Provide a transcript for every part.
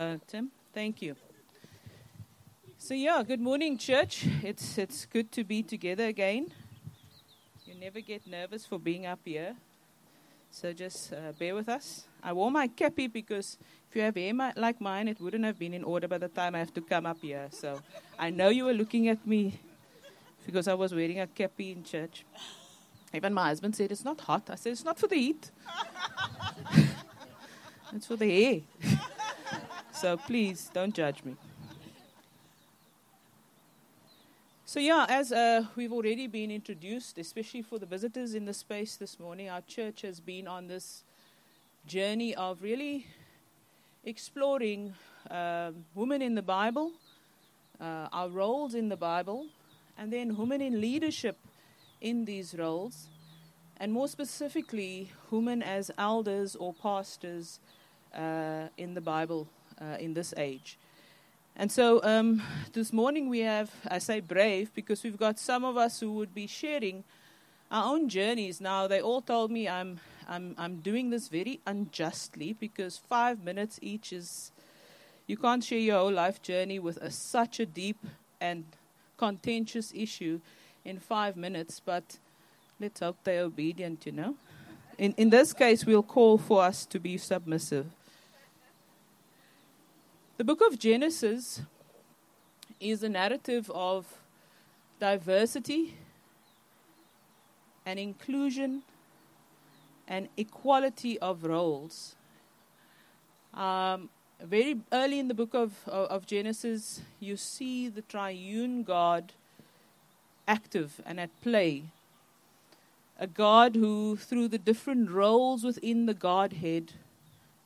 Uh, Tim, thank you. So yeah, good morning, church. It's it's good to be together again. You never get nervous for being up here, so just uh, bear with us. I wore my cappy because if you have hair like mine, it wouldn't have been in order by the time I have to come up here. So I know you were looking at me because I was wearing a cappy in church. Even my husband said it's not hot. I said it's not for the heat. it's for the hair. So please don't judge me. So, yeah, as uh, we've already been introduced, especially for the visitors in the space this morning, our church has been on this journey of really exploring um women in the Bible, uh, our roles in the Bible, and then women in leadership in these roles, and more specifically, women as elders or pastors uh, in the Bible uh, in this age. And so um, this morning we have, I say brave, because we've got some of us who would be sharing our own journeys. Now, they all told me I'm, I'm, I'm doing this very unjustly because five minutes each is, you can't share your whole life journey with a, such a deep and contentious issue in five minutes, but let's hope they're obedient, you know. In, in this case, we'll call for us to be submissive. The book of Genesis is a narrative of diversity and inclusion and equality of roles. Um, very early in the book of, of, of Genesis, you see the triune God active and at play. A God who, through the different roles within the Godhead,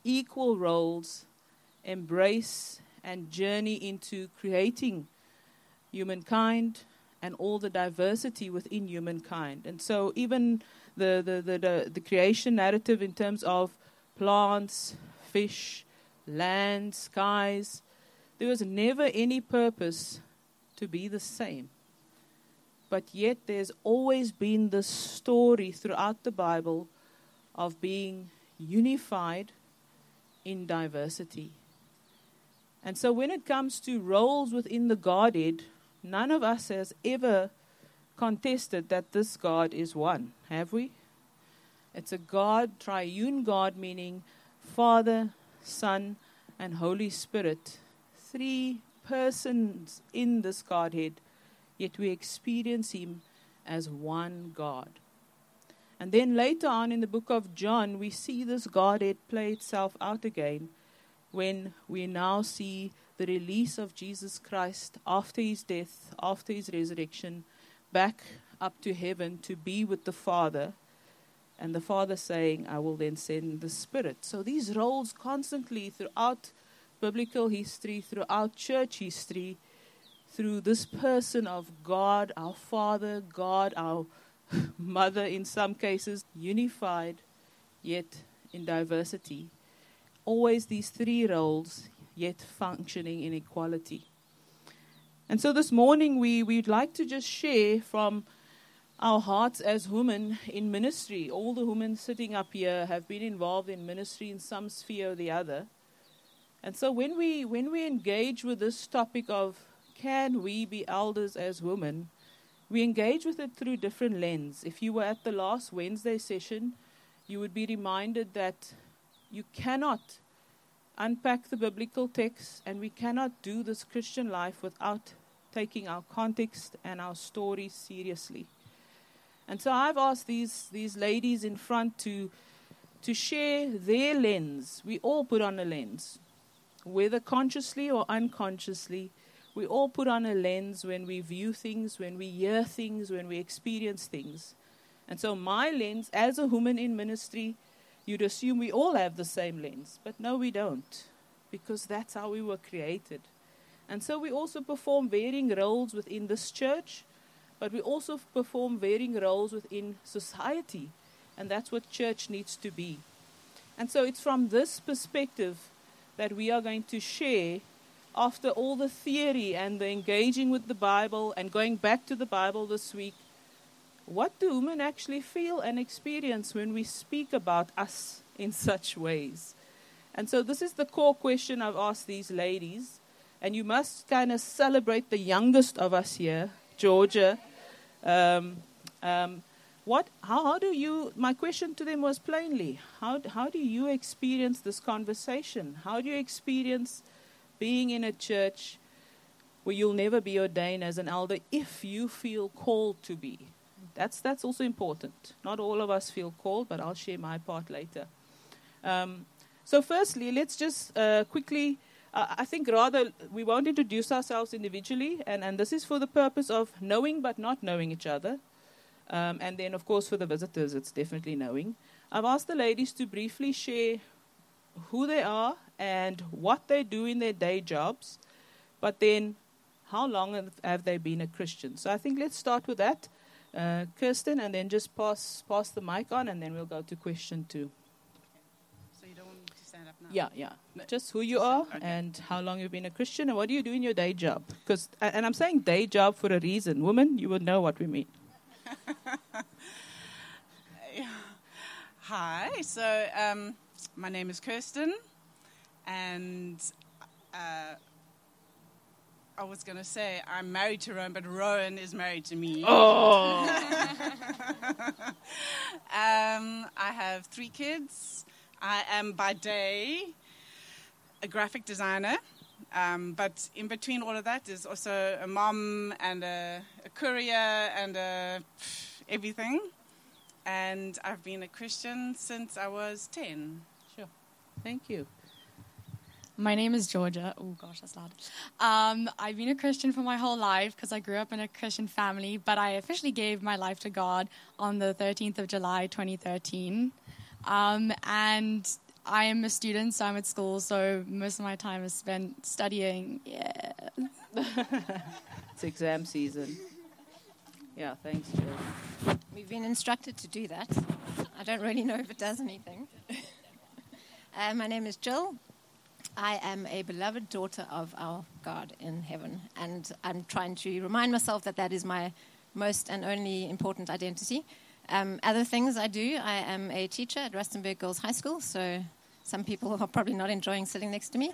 equal roles, embrace and journey into creating humankind and all the diversity within humankind. And so, even the, the, the, the, the creation narrative in terms of plants, fish, land, skies, there was never any purpose to be the same. But yet, there's always been this story throughout the Bible of being unified in diversity. And so, when it comes to roles within the Godhead, none of us has ever contested that this God is one, have we? It's a God, triune God, meaning Father, Son, and Holy Spirit. Three persons in this Godhead, yet we experience Him as one God. And then later on in the book of John, we see this Godhead play itself out again when we now see the release of Jesus Christ after his death, after his resurrection, back up to heaven to be with the Father. And the Father saying, I will then send the Spirit. So these roles constantly throughout biblical history, throughout church history, through this person of God, our Father, God, our Mother in some cases, unified yet in diversity always these three roles, yet functioning in equality. And so this morning, we, we'd like to just share from our hearts as women in ministry. All the women sitting up here have been involved in ministry in some sphere or the other. And so when we, when we engage with this topic of can we be elders as women, we engage with it through different lens. If you were at the last Wednesday session, you would be reminded that you cannot unpack the biblical text, and we cannot do this Christian life without taking our context and our story seriously. And so I've asked these, these ladies in front to, to share their lens. We all put on a lens, whether consciously or unconsciously. We all put on a lens when we view things, when we hear things, when we experience things. And so, my lens as a woman in ministry You'd assume we all have the same lens, but no, we don't, because that's how we were created. And so we also perform varying roles within this church, but we also perform varying roles within society, and that's what church needs to be. And so it's from this perspective that we are going to share after all the theory and the engaging with the Bible and going back to the Bible this week what do women actually feel and experience when we speak about us in such ways? And so this is the core question I've asked these ladies. And you must kind of celebrate the youngest of us here, Georgia. Um, um, what, how, how do you, my question to them was plainly, how, how do you experience this conversation? How do you experience being in a church where you'll never be ordained as an elder if you feel called to be? That's, that's also important. Not all of us feel called, but I'll share my part later. Um, so, firstly, let's just uh, quickly, uh, I think rather we won't introduce ourselves individually, and, and this is for the purpose of knowing but not knowing each other. Um, and then, of course, for the visitors, it's definitely knowing. I've asked the ladies to briefly share who they are and what they do in their day jobs, but then how long have they been a Christian? So I think let's start with that, uh, Kirsten, and then just pass pass the mic on, and then we'll go to question two. So you don't want me to stand up now? Yeah, yeah. Just who you are Okay. and how long you've been a Christian, and what do you do in your day job? Because, and I'm saying day job for a reason. Women, you would know what we mean. Hi, so um, my name is Kirsten, and uh, I was going to say I'm married to Rowan, but Rowan is married to me. Oh, Um, I have three kids. I am by day a graphic designer, um, but in between all of that is also a mom and a, a courier and a, everything. And I've been a Christian since I was 10. Sure. thank you. My name is Georgia. Oh gosh, that's loud. Um, I've been a Christian for my whole life because I grew up in a Christian family, but I officially gave my life to God on the 13th of July, 2013. Um, and I am a student, so I'm at school, so most of my time is spent studying. Yeah. It's exam season. Yeah, thanks, Jill. We've been instructed to do that. I don't really know if it does anything. uh, my name is Jill. I am a beloved daughter of our God in heaven, and I'm trying to remind myself that that is my most and only important identity. Um, other things I do, I am a teacher at Rustenburg Girls High School, so some people are probably not enjoying sitting next to me.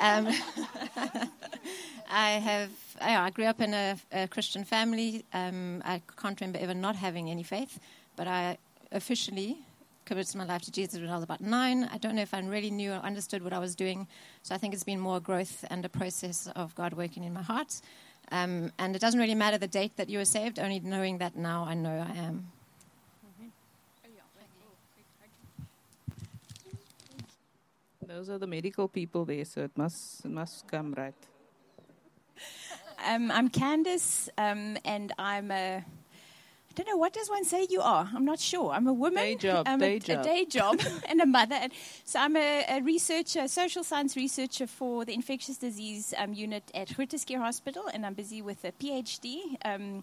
Um, I have, I grew up in a, a Christian family. Um, I can't remember ever not having any faith, but I officially committed my life to Jesus when I was about nine. I don't know if I really knew or understood what I was doing, so I think it's been more growth and a process of God working in my heart. Um, and it doesn't really matter the date that you were saved, only knowing that now I know I am. Those are the medical people there, so it must, it must come right. Um, I'm Candice, um, and I'm a. I don't know what does one say you are. I'm not sure. I'm a woman. Day job, I'm day a, job. a day job, and a mother. And so I'm a, a researcher, social science researcher for the infectious disease um, unit at Groote Hospital, and I'm busy with a PhD. Um,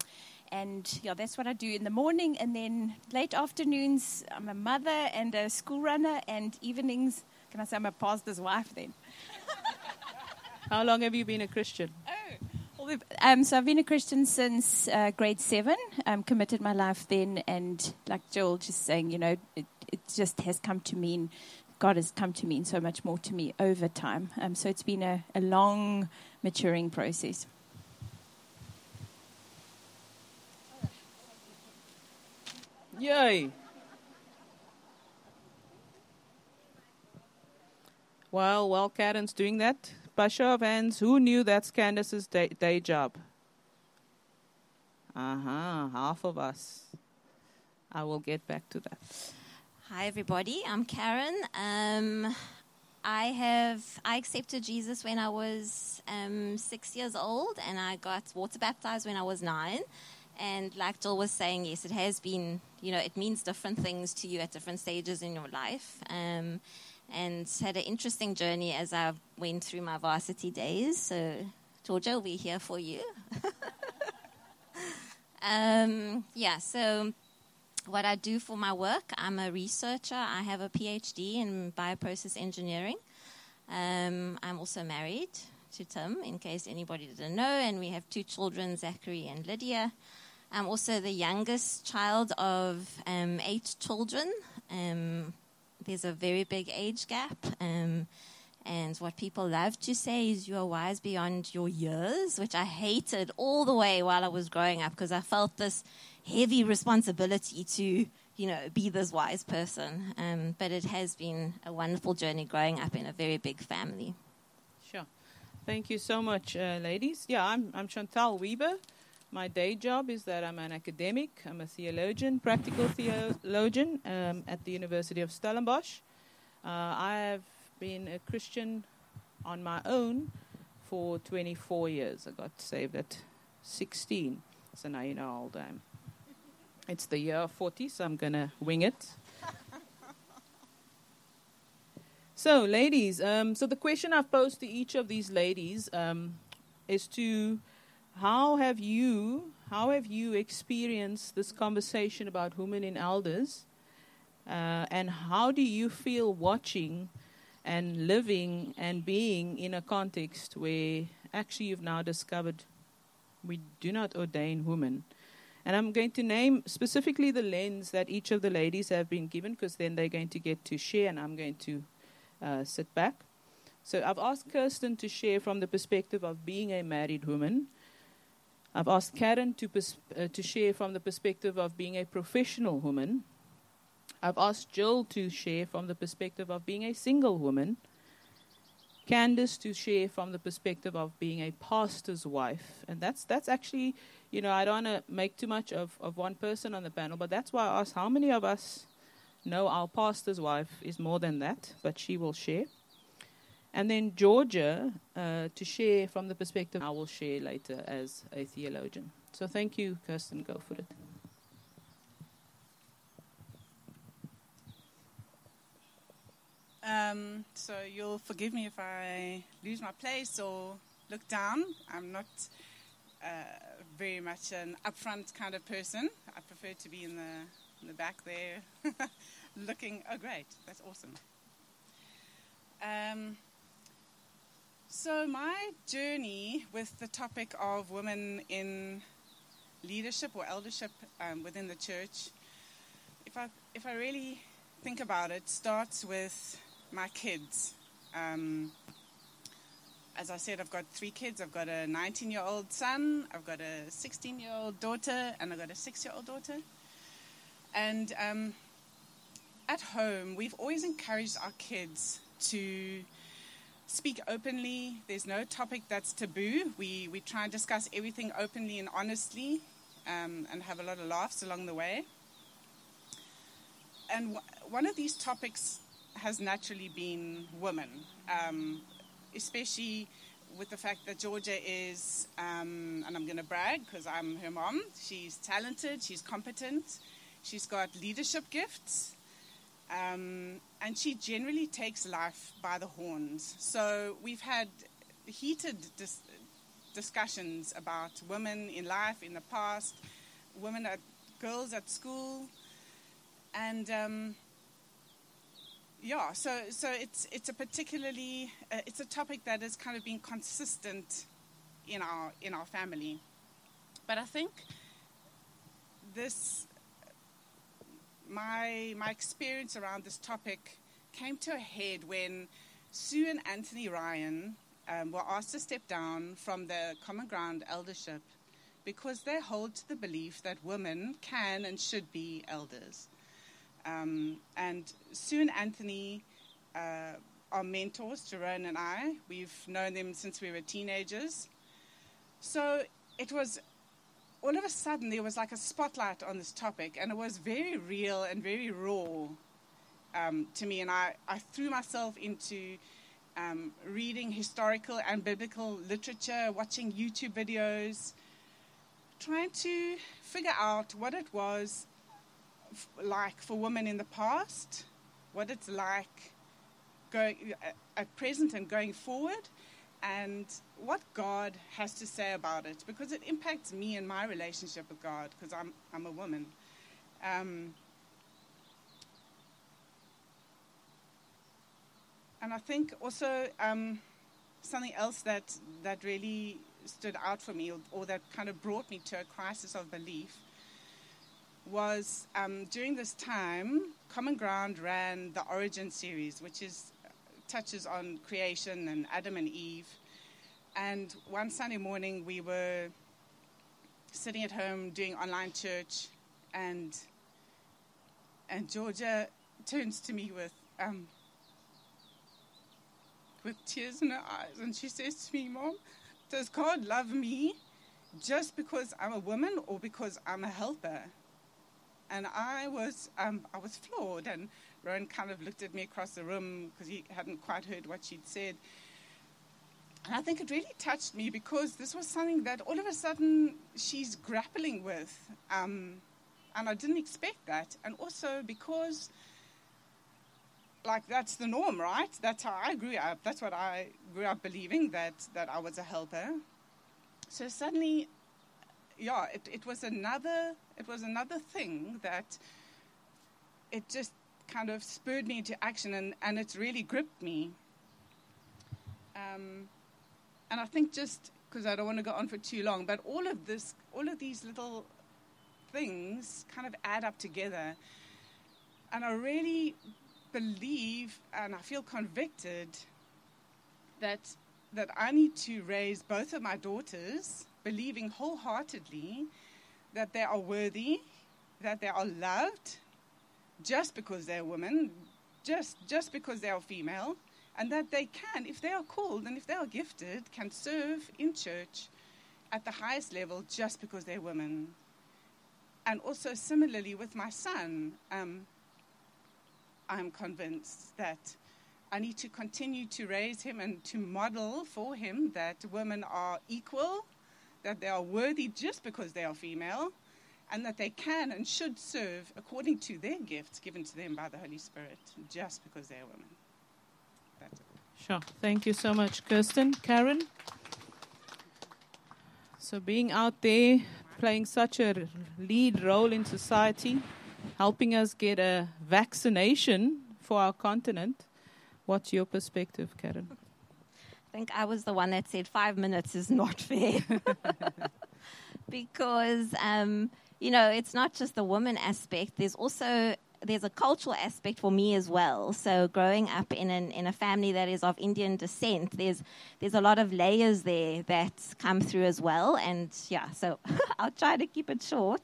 and yeah, that's what I do in the morning, and then late afternoons, I'm a mother and a school runner, and evenings, can I say I'm a pastor's wife then? How long have you been a Christian? Well, Um, so I've been a Christian since uh, grade seven. Um, committed my life then, and like Joel just saying, you know, it, it just has come to mean, God has come to mean so much more to me over time. Um, so it's been a, a long maturing process. Yay! While while Karen's doing that, by show of hands, who knew that's Candace's day, day job? Uh huh, half of us. I will get back to that. Hi, everybody. I'm Karen. Um, I have I accepted Jesus when I was um, six years old, and I got water baptized when I was nine. And like Jill was saying, yes, it has been. You know, it means different things to you at different stages in your life. Um, and had an interesting journey as I went through my varsity days. So, Georgia be here for you. um, yeah. So what I do for my work. I'm a researcher. I have a PhD in bioprocess engineering. Um, I'm also married to Tim, in case anybody didn't know, and we have two children, Zachary and Lydia. I'm also the youngest child of um, eight children. Um, there's a very big age gap. Um, and what people love to say is you are wise beyond your years, which I hated all the way while I was growing up because I felt this heavy responsibility to, you know, be this wise person. Um, but it has been a wonderful journey growing up in a very big family. Sure. Thank you so much, uh, ladies. Yeah, I'm, I'm Chantal Weber. My day job is that I'm an academic, I'm a theologian, practical theologian um, at the University of Stellenbosch. Uh, I have been a Christian on my own for 24 years. I got saved at 16, so now you know how old I am. It's the year 40, so I'm going to wing it. so, ladies, um, so the question I've posed to each of these ladies um, is to how have you how have you experienced this conversation about women in elders uh, and how do you feel watching and living and being in a context where actually you've now discovered we do not ordain women. And I'm going to name specifically the lens that each of the ladies have been given because then they're going to get to share and I'm going to uh, sit back. So I've asked Kirsten to share from the perspective of being a married woman. I've asked Karen to, pers- uh, to share from the perspective of being a professional woman. I've asked Jill to share from the perspective of being a single woman. Candace to share from the perspective of being a pastor's wife. And that's that's actually, you know, I don't want to make too much of, of one person on the panel, but that's why I asked how many of us know our pastor's wife is more than that, but she will share. And then Georgia uh, to share from the perspective I will share later as a theologian. So thank you, Kirsten. Go for it. Um, so you'll forgive me if I lose my place or look down. I'm not uh, very much an upfront kind of person. I prefer to be in the in the back there, looking. Oh, great! That's awesome. Um, so my journey with the topic of women in leadership or eldership um, within the church, if I if I really think about it, starts with my kids. Um, as I said, I've got three kids. I've got a 19 year old son, I've got a 16 year old daughter, and I've got a six year old daughter. And um, at home, we've always encouraged our kids to speak openly. There's no topic that's taboo. We, we try and discuss everything openly and honestly um, and have a lot of laughs along the way. And w- one of these topics has naturally been women, um, especially with the fact that Georgia is, um, and I'm going to brag because I'm her mom, she's talented, she's competent, she's got leadership gifts, um, and she generally takes life by the horns. So we've had heated dis- discussions about women in life in the past, women at girls at school, and um, yeah, so so it's it's a particularly uh, it's a topic that has kind of been consistent in our in our family, but I think this my my experience around this topic came to a head when Sue and Anthony Ryan um, were asked to step down from the Common Ground eldership because they hold to the belief that women can and should be elders. Um, and Sue and Anthony uh, are mentors, Jerome and I. We've known them since we were teenagers. So it was all of a sudden there was like a spotlight on this topic, and it was very real and very raw um, to me. And I, I threw myself into um, reading historical and biblical literature, watching YouTube videos, trying to figure out what it was f- like for women in the past, what it's like going at present and going forward, and what God has to say about it, because it impacts me and my relationship with God, because I'm I'm a woman. Um, and I think also um, something else that that really stood out for me, or, or that kind of brought me to a crisis of belief, was um, during this time Common Ground ran the Origin series, which is touches on creation and Adam and Eve. And one Sunday morning, we were sitting at home doing online church, and and Georgia turns to me with um, with tears in her eyes, and she says to me, "Mom, does God love me just because I'm a woman or because I'm a helper?" And I was um, I was floored, and Rowan kind of looked at me across the room because he hadn't quite heard what she'd said. And I think it really touched me because this was something that all of a sudden she's grappling with. Um, and I didn't expect that. And also because, like, that's the norm, right? That's how I grew up. That's what I grew up believing, that, that I was a helper. So suddenly, yeah, it, it was another it was another thing that it just kind of spurred me into action and, and it's really gripped me. Um, and I think just because I don't want to go on for too long, but all of this, all of these little things kind of add up together. And I really believe and I feel convicted that that I need to raise both of my daughters believing wholeheartedly that they are worthy, that they are loved just because they're women, just just because they are female, and that they can, if they are called and if they are gifted, can serve in church at the highest level just because they're women. And also, similarly, with my son, um, I'm convinced that I need to continue to raise him and to model for him that women are equal, that they are worthy just because they are female, and that they can and should serve according to their gifts given to them by the Holy Spirit just because they're women. That's it. Sure. Thank you so much, Kirsten. Karen? So, being out there, playing such a lead role in society, helping us get a vaccination for our continent. What's your perspective, Karen? I think I was the one that said five minutes is not fair. because, um, you know, it's not just the woman aspect, there's also there's a cultural aspect for me as well. So growing up in an, in a family that is of Indian descent, there's there's a lot of layers there that come through as well. And yeah, so I'll try to keep it short.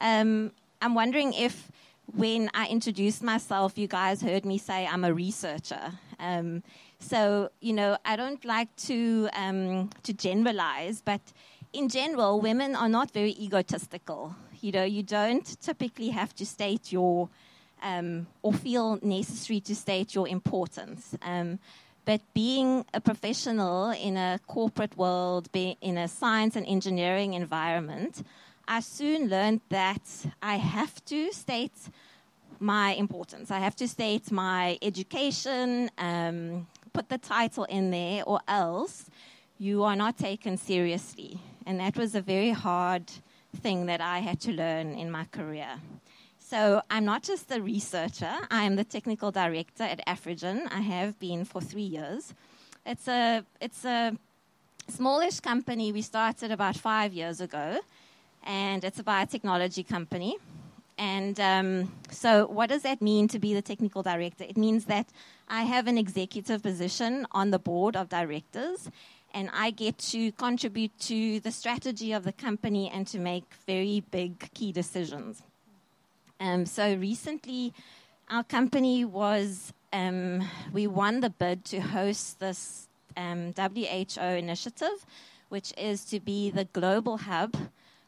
Um, I'm wondering if when I introduced myself, you guys heard me say I'm a researcher. Um, so you know, I don't like to um, to generalize, but in general, women are not very egotistical. You know, you don't typically have to state your um, or feel necessary to state your importance. Um, but being a professional in a corporate world, in a science and engineering environment, I soon learned that I have to state my importance. I have to state my education, um, put the title in there, or else you are not taken seriously. And that was a very hard thing that I had to learn in my career. So I'm not just a researcher, I am the technical director at Afrigen. I have been for three years. It's a, it's a smallish company. We started about five years ago, and it's a biotechnology company. And um, so, what does that mean to be the technical director? It means that I have an executive position on the board of directors, and I get to contribute to the strategy of the company and to make very big key decisions. Um, so recently, our company was um, we won the bid to host this um, WHO initiative, which is to be the global hub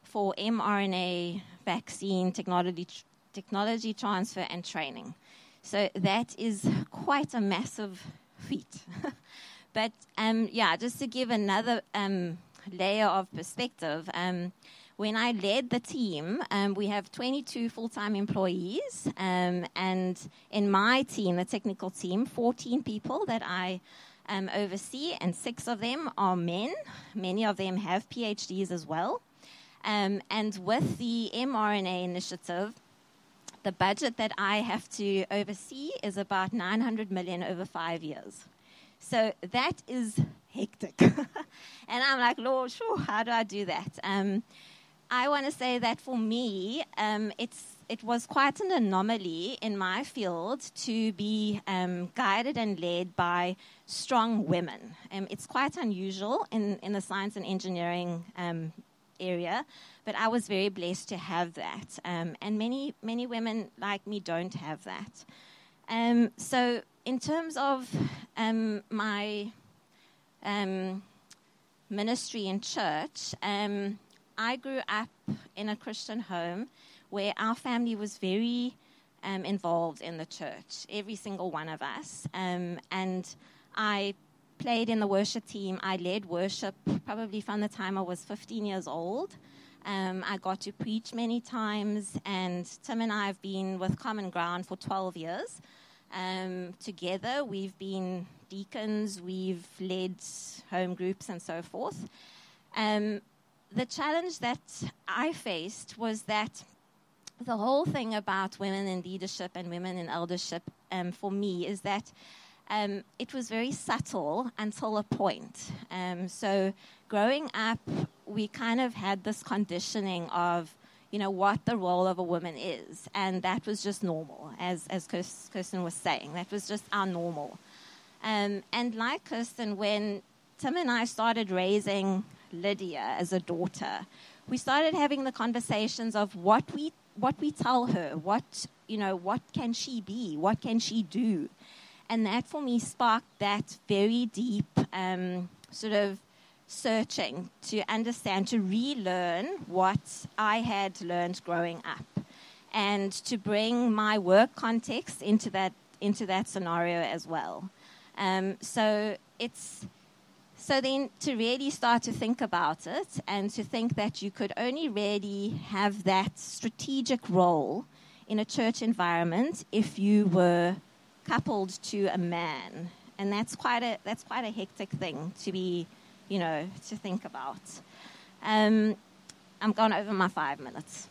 for mRNA vaccine technology, technology transfer and training. So that is quite a massive feat. But um, yeah, just to give another um, layer of perspective, um, when I led the team, um, we have 22 full time employees. Um, and in my team, the technical team, 14 people that I um, oversee, and six of them are men. Many of them have PhDs as well. and with the mRNA initiative, the budget that I have to oversee is about 900 million over five years. So that is hectic. and I'm like, Lord, sure, how do I do that? Um, I want to say that for me, um, it's it was quite an anomaly in my field to be um, guided and led by strong women. Um, it's quite unusual in, in the science and engineering um, area, but I was very blessed to have that. Um, and many, many women like me don't have that. Um, so, in terms of um, my ministry in church, I grew up in a Christian home where our family was very um, involved in the church, every single one of us. Um, and I played in the worship team. I led worship probably from the time I was 15 years old. Um, I got to preach many times, and Tim and I have been with Common Ground for 12 years. Um, together, we've been deacons, we've led home groups, and so forth. Um, the challenge that I faced was that the whole thing about women in leadership and women in eldership um, for me is that um, it was very subtle until a point. Um, so, growing up, we kind of had this conditioning of, you know, what the role of a woman is, and that was just normal, as as Kirsten was saying. That was just our normal. Um, and like Kirsten, when Tim and I started raising Lydia as a daughter, we started having the conversations of what we what we tell her, what you know, what can she be, what can she do, and that for me sparked that very deep um, sort of searching to understand, to relearn what I had learned growing up, and to bring my work context into that into that scenario as well. Um, so it's so then to really start to think about it and to think that you could only really have that strategic role in a church environment if you were coupled to a man. And that's quite a, that's quite a hectic thing to be, you know, to think about. Um, I'm gone over my five minutes.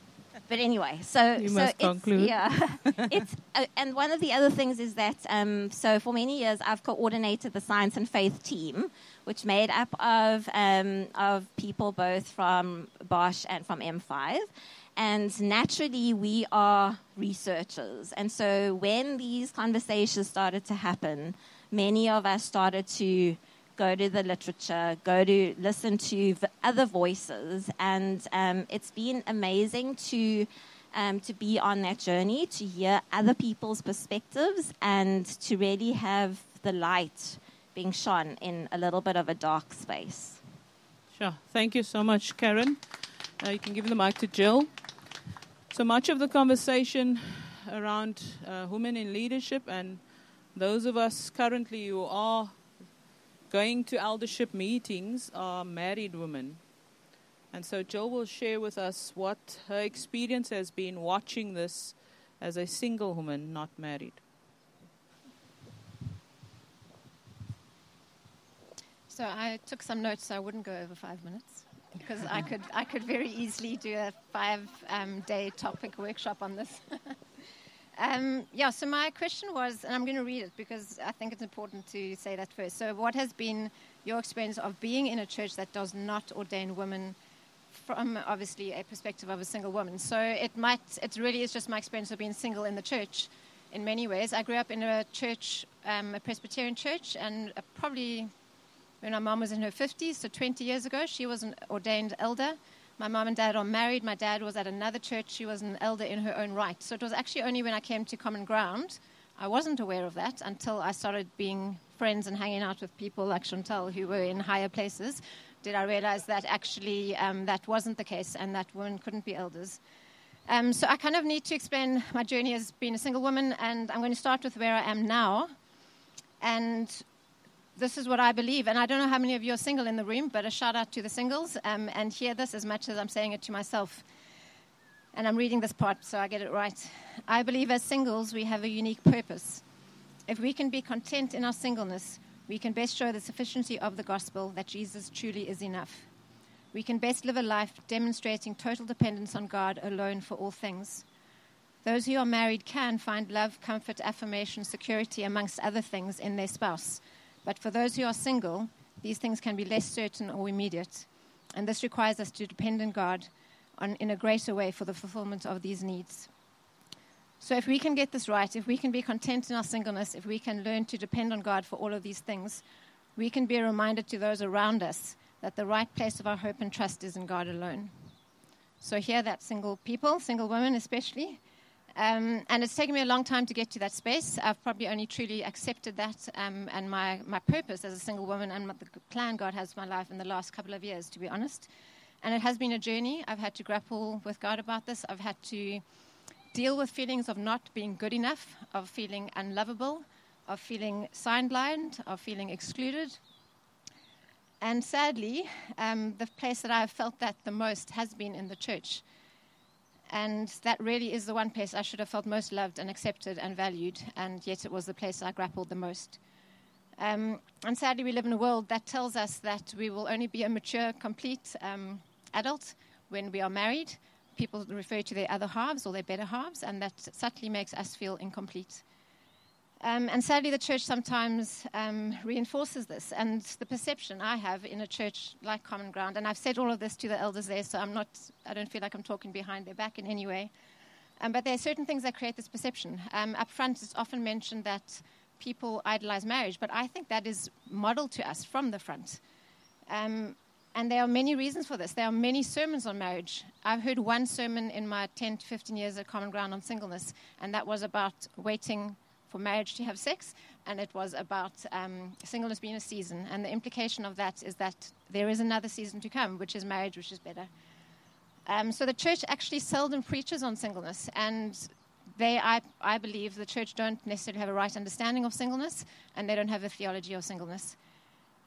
But anyway, so you so must it's, conclude. yeah, it's uh, and one of the other things is that um, so for many years I've coordinated the science and faith team, which made up of um, of people both from Bosch and from M5. And naturally, we are researchers. And so, when these conversations started to happen, many of us started to go to the literature, go to listen to other voices, and um, it's been amazing to um, to be on that journey, to hear other people's perspectives, and to really have the light being shone in a little bit of a dark space. Sure. Thank you so much, Karen. Uh, you can give the mic to Jill. So much of the conversation around uh, women in leadership and those of us currently who are going to eldership meetings are married women. And so Jill will share with us what her experience has been watching this as a single woman, not married. So I took some notes so I wouldn't go over five minutes because I could I could very easily do a five um, day topic workshop on this. um, yeah. So my question was, and I'm going to read it because I think it's important to say that first. So, what has been your experience of being in a church that does not ordain women? From obviously a perspective of a single woman, so it might it really is just my experience of being single in the church. In many ways, I grew up in a church, um, a Presbyterian church, and uh, probably when my mom was in her 50s, so 20 years ago. She was an ordained elder. My mom and dad are married. My dad was at another church. She was an elder in her own right. So it was actually only when I came to Common Ground, I wasn't aware of that until I started being friends and hanging out with people like Chantal who were in higher places. Did I realize that actually um, that wasn't the case and that women couldn't be elders? Um, so I kind of need to explain my journey as being a single woman, and I'm going to start with where I am now. And this is what I believe. And I don't know how many of you are single in the room, but a shout out to the singles um, and hear this as much as I'm saying it to myself. And I'm reading this part so I get it right. I believe as singles, we have a unique purpose. If we can be content in our singleness, we can best show the sufficiency of the gospel that Jesus truly is enough. We can best live a life demonstrating total dependence on God alone for all things. Those who are married can find love, comfort, affirmation, security, amongst other things, in their spouse but for those who are single, these things can be less certain or immediate. And this requires us to depend on God on, in a greater way for the fulfillment of these needs. So, if we can get this right, if we can be content in our singleness, if we can learn to depend on God for all of these things, we can be a reminder to those around us that the right place of our hope and trust is in God alone. So, hear that, single people, single women especially. Um, and it's taken me a long time to get to that space. I've probably only truly accepted that um, and my, my purpose as a single woman and the plan God has for my life in the last couple of years, to be honest. And it has been a journey. I've had to grapple with God about this. I've had to deal with feelings of not being good enough, of feeling unlovable, of feeling sign blind, of feeling excluded. And sadly, um, the place that I've felt that the most has been in the church. And that really is the one place I should have felt most loved and accepted and valued, and yet it was the place I grappled the most. Um, and sadly, we live in a world that tells us that we will only be a mature, complete um, adult when we are married, people refer to their other halves or their better halves, and that subtly makes us feel incomplete. Um, and sadly, the church sometimes um, reinforces this. And the perception I have in a church like Common Ground, and I've said all of this to the elders there, so I'm not, I don't feel like I'm talking behind their back in any way. Um, but there are certain things that create this perception. Um, up front, it's often mentioned that people idolize marriage, but I think that is modeled to us from the front. Um, and there are many reasons for this. There are many sermons on marriage. I've heard one sermon in my 10 to 15 years at Common Ground on singleness, and that was about waiting for marriage to have sex, and it was about um, singleness being a season. And the implication of that is that there is another season to come, which is marriage, which is better. Um, so the church actually seldom preaches on singleness, and they, I, I believe, the church don't necessarily have a right understanding of singleness, and they don't have a theology of singleness.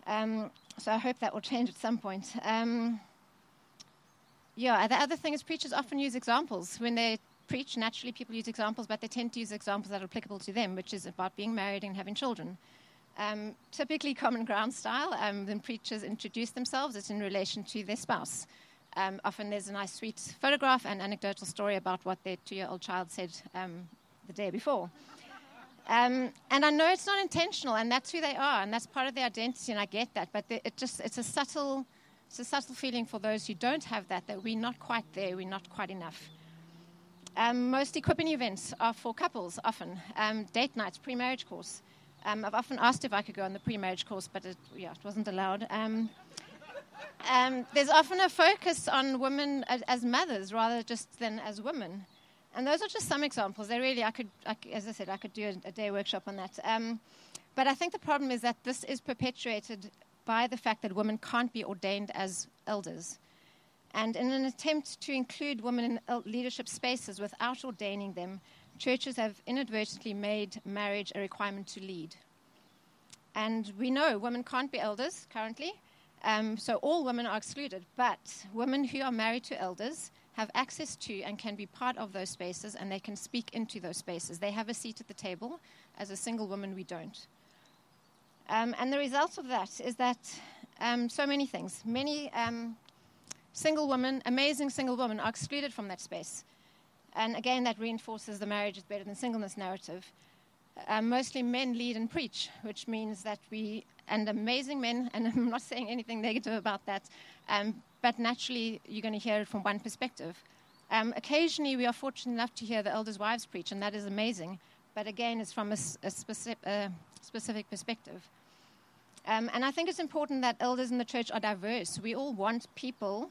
Um, so I hope that will change at some point. Um, yeah, the other thing is preachers often use examples. When they preach, naturally people use examples, but they tend to use examples that are applicable to them, which is about being married and having children. Um, typically, common ground style, um, when preachers introduce themselves, it's in relation to their spouse. Um, often there's a nice, sweet photograph and anecdotal story about what their two year old child said um, the day before. Um, and I know it's not intentional, and that's who they are, and that's part of their identity, and I get that. But it just it's a subtle, it's a subtle feeling for those who don't have that that we're not quite there, we're not quite enough. Um, most equipping events are for couples, often um, date nights, pre-marriage course. Um, I've often asked if I could go on the pre-marriage course, but it, yeah, it wasn't allowed. Um, um, there's often a focus on women as, mothers rather just than as women. And those are just some examples. They really, I could, I, as I said, I could do a, a day workshop on that. Um, but I think the problem is that this is perpetuated by the fact that women can't be ordained as elders. And in an attempt to include women in leadership spaces without ordaining them, churches have inadvertently made marriage a requirement to lead. And we know women can't be elders currently, um, so all women are excluded. But women who are married to elders have access to and can be part of those spaces and they can speak into those spaces. They have a seat at the table. As a single woman, we don't. Um, and the result of that is that um, so many things, many um, single women, amazing single women, are excluded from that space. And again, that reinforces the marriage is better than singleness narrative. Uh, mostly men lead and preach, which means that we, and amazing men, and I'm not saying anything negative about that, um, but naturally you're going to hear it from one perspective. Um, occasionally, we are fortunate enough to hear the elders' wives preach, and that is amazing. But again, it's from a, a specific, uh, specific perspective. Um, and I think it's important that elders in the church are diverse. We all want people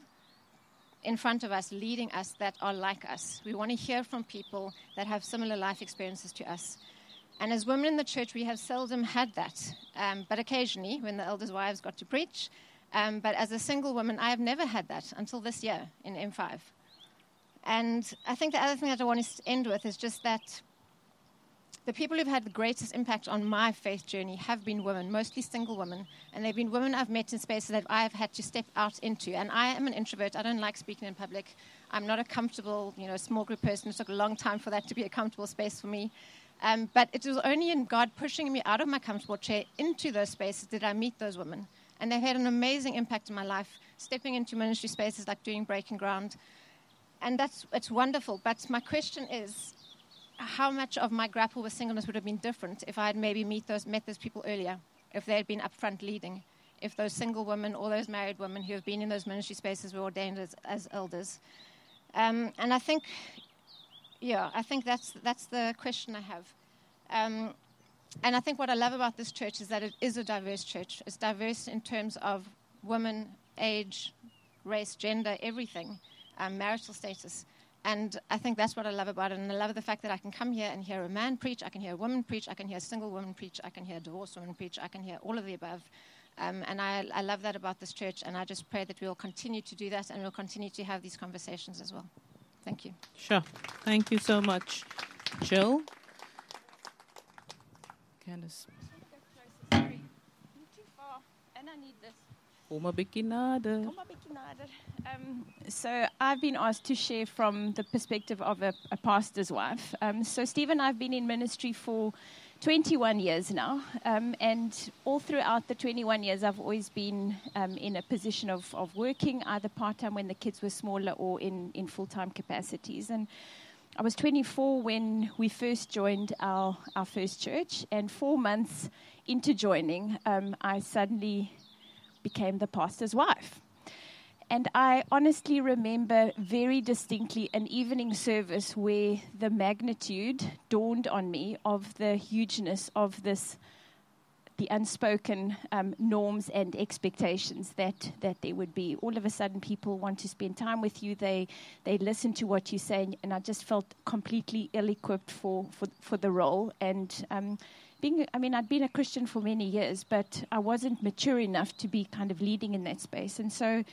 in front of us, leading us, that are like us. We want to hear from people that have similar life experiences to us. And as women in the church, we have seldom had that. Um, but occasionally, when the elders' wives got to preach, um, but as a single woman, I have never had that until this year in M5. And I think the other thing that I want to end with is just that the people who've had the greatest impact on my faith journey have been women, mostly single women. And they've been women I've met in spaces that I've had to step out into. And I am an introvert. I don't like speaking in public. I'm not a comfortable, you know, small group person. It took a long time for that to be a comfortable space for me. Um, but it was only in God pushing me out of my comfortable chair into those spaces did I meet those women. And they've had an amazing impact in my life, stepping into ministry spaces like doing Breaking Ground. And that's it's wonderful. But my question is, how much of my grapple with singleness would have been different if I had maybe meet those, met those people earlier, if they had been upfront leading, if those single women or those married women who have been in those ministry spaces were ordained as, as elders. Um, and I think Yeah, I think that's that's the question I have. Um, and I think what I love about this church is that it is a diverse church. It's diverse in terms of women, age, race, gender, everything, um, marital status. And I think that's what I love about it. And I love the fact that I can come here and hear a man preach, I can hear a woman preach, I can hear a single woman preach, I can hear a divorced woman preach, I can hear all of the above. Um, and I, I love that about this church. And I just pray that we'll continue to do that and we'll continue to have these conversations as well. Thank you. Sure. Thank you so much. Jill? Candice. Sorry. Too far. And I need this. Kom 'n bietjie. Um, so I've been asked to share from the perspective of a, a pastor's wife. Um, so Steve and I have been in ministry for 21 years now, um, and all throughout the 21 years, I've always been um, in a position of, of working either part time when the kids were smaller or in, in full time capacities. And I was 24 when we first joined our, our first church, and four months into joining, um, I suddenly became the pastor's wife. And I honestly remember very distinctly an evening service where the magnitude dawned on me of the hugeness of this, the unspoken um, norms and expectations that, that there would be. All of a sudden, people want to spend time with you, they, they listen to what you say, and I just felt completely ill equipped for, for, for the role. And um, being, I mean, I'd been a Christian for many years, but I wasn't mature enough to be kind of leading in that space. And so,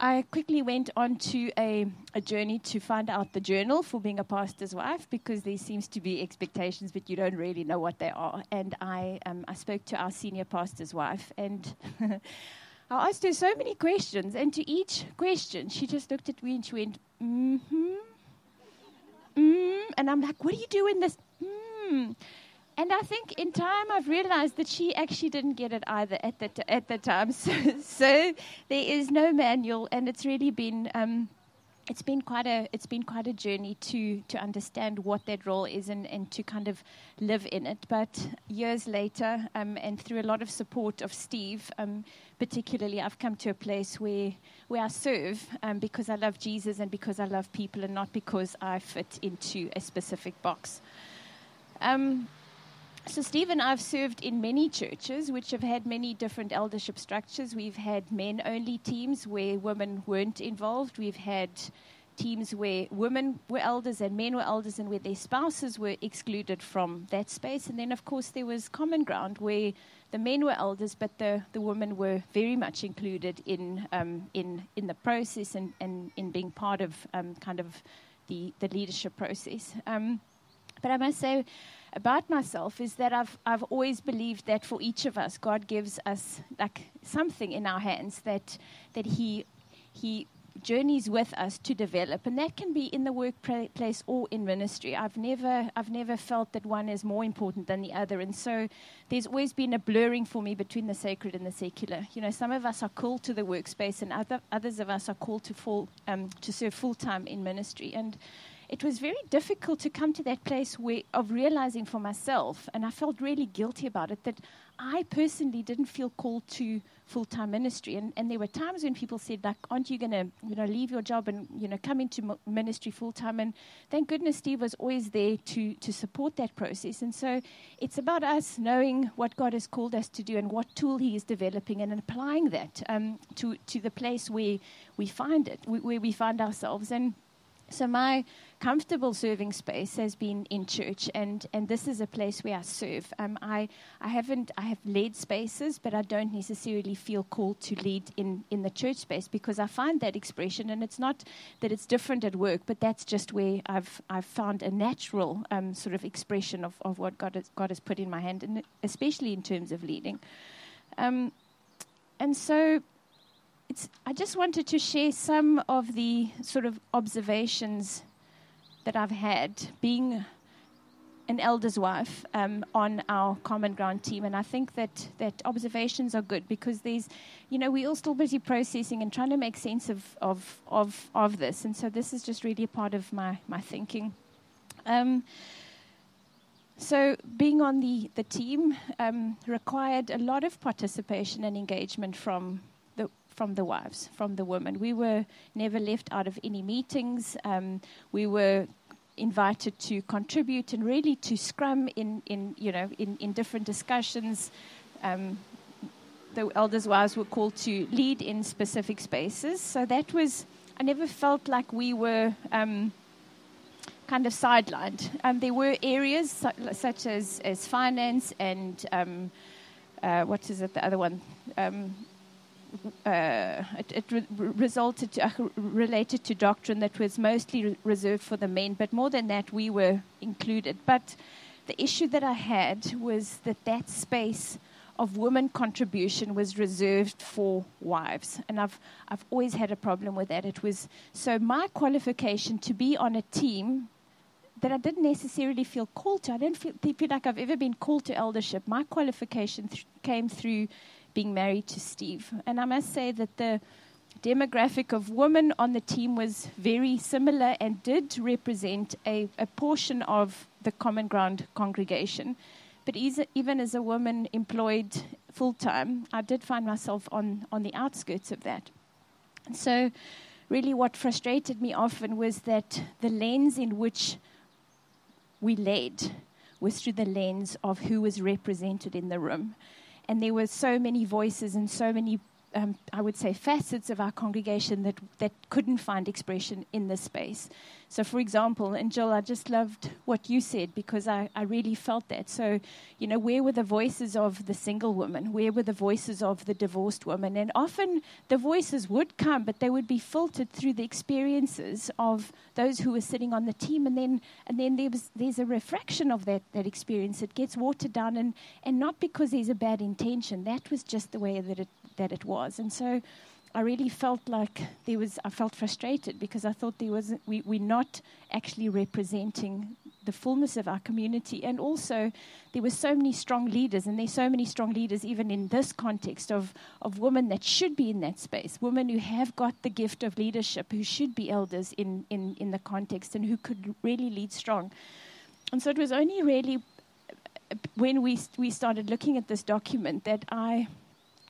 I quickly went on to a, a journey to find out the journal for being a pastor's wife because there seems to be expectations, but you don't really know what they are. And I, um, I spoke to our senior pastor's wife, and I asked her so many questions. And to each question, she just looked at me and she went, mm hmm, mm. And I'm like, what do you do in this? Mm. And I think in time I've realized that she actually didn't get it either at the, t- at the time. So, so there is no manual, and it's really been. Um, it's been quite a it's been quite a journey to to understand what that role is and, and to kind of live in it. But years later, um, and through a lot of support of Steve, um, particularly, I've come to a place where where I serve um, because I love Jesus and because I love people, and not because I fit into a specific box. Um, so, Steve and I have served in many churches which have had many different eldership structures. We've had men only teams where women weren't involved. We've had teams where women were elders and men were elders and where their spouses were excluded from that space. And then, of course, there was common ground where the men were elders, but the, the women were very much included in, um, in, in the process and, and in being part of um, kind of the, the leadership process. Um, but I must say, about myself is that I've, I've always believed that for each of us, God gives us like something in our hands that, that he, he journeys with us to develop. And that can be in the workplace or in ministry. I've never, I've never felt that one is more important than the other. And so there's always been a blurring for me between the sacred and the secular. You know, some of us are called to the workspace and other, others of us are called to, full, um, to serve full time in ministry. And it was very difficult to come to that place where, of realizing for myself, and I felt really guilty about it, that I personally didn't feel called to full time ministry. And, and there were times when people said, like, aren't you going to, you know, leave your job and, you know, come into ministry full time? And thank goodness Steve was always there to, to support that process. And so it's about us knowing what God has called us to do and what tool He is developing and applying that um, to, to the place where we find it, where we find ourselves. And so my comfortable serving space has been in church, and, and this is a place where I serve. Um, I, I haven't I have led spaces, but I don't necessarily feel called to lead in, in the church space because I find that expression, and it's not that it's different at work, but that's just where I've I've found a natural um, sort of expression of, of what God has, God has put in my hand, and especially in terms of leading. Um, and so I just wanted to share some of the sort of observations that I've had being an elder's wife um, on our common ground team, and I think that that observations are good because there's, you know, we're all still busy processing and trying to make sense of of of, of this, and so this is just really a part of my my thinking. Um, so being on the the team um, required a lot of participation and engagement from from the wives, from the women. We were never left out of any meetings. Um, we were invited to contribute and really to scrum in, in you know, in, in different discussions. Um, the elders' wives were called to lead in specific spaces. So that was, I never felt like we were um, kind of sidelined. Um, there were areas su- such as, as finance and um, uh, what is it, the other one? Uh, it, it re- resulted to, uh, related to doctrine that was mostly re- reserved for the men, but more than that, we were included. But the issue that I had was that that space of women contribution was reserved for wives. And I've, I've always had a problem with that. It was so my qualification to be on a team that I didn't necessarily feel called to. I don't feel, feel like I've ever been called to eldership. My qualification th- came through being married to Steve. And I must say that the demographic of women on the team was very similar and did represent a, a portion of the common ground congregation. But even as a woman employed full time, I did find myself on, on the outskirts of that. And so, really, what frustrated me often was that the lens in which we led was through the lens of who was represented in the room. And there were so many voices and so many um, I would say, facets of our congregation that, that couldn't find expression in this space. So, for example, and Jill, I just loved what you said because I, I really felt that. So, you know, where were the voices of the single woman? Where were the voices of the divorced woman? And often the voices would come, but they would be filtered through the experiences of those who were sitting on the team. And then, and then there was, there's a refraction of that, that experience. It gets watered down, and, and not because there's a bad intention. That was just the way that it, that it was. And so, I really felt like there was, I felt frustrated because I thought there was, we, we're not actually representing the fullness of our community. And also, there were so many strong leaders, and there's so many strong leaders even in this context of, of women that should be in that space, women who have got the gift of leadership, who should be elders in, in, in the context, and who could really lead strong. And so it was only really when we, we started looking at this document that I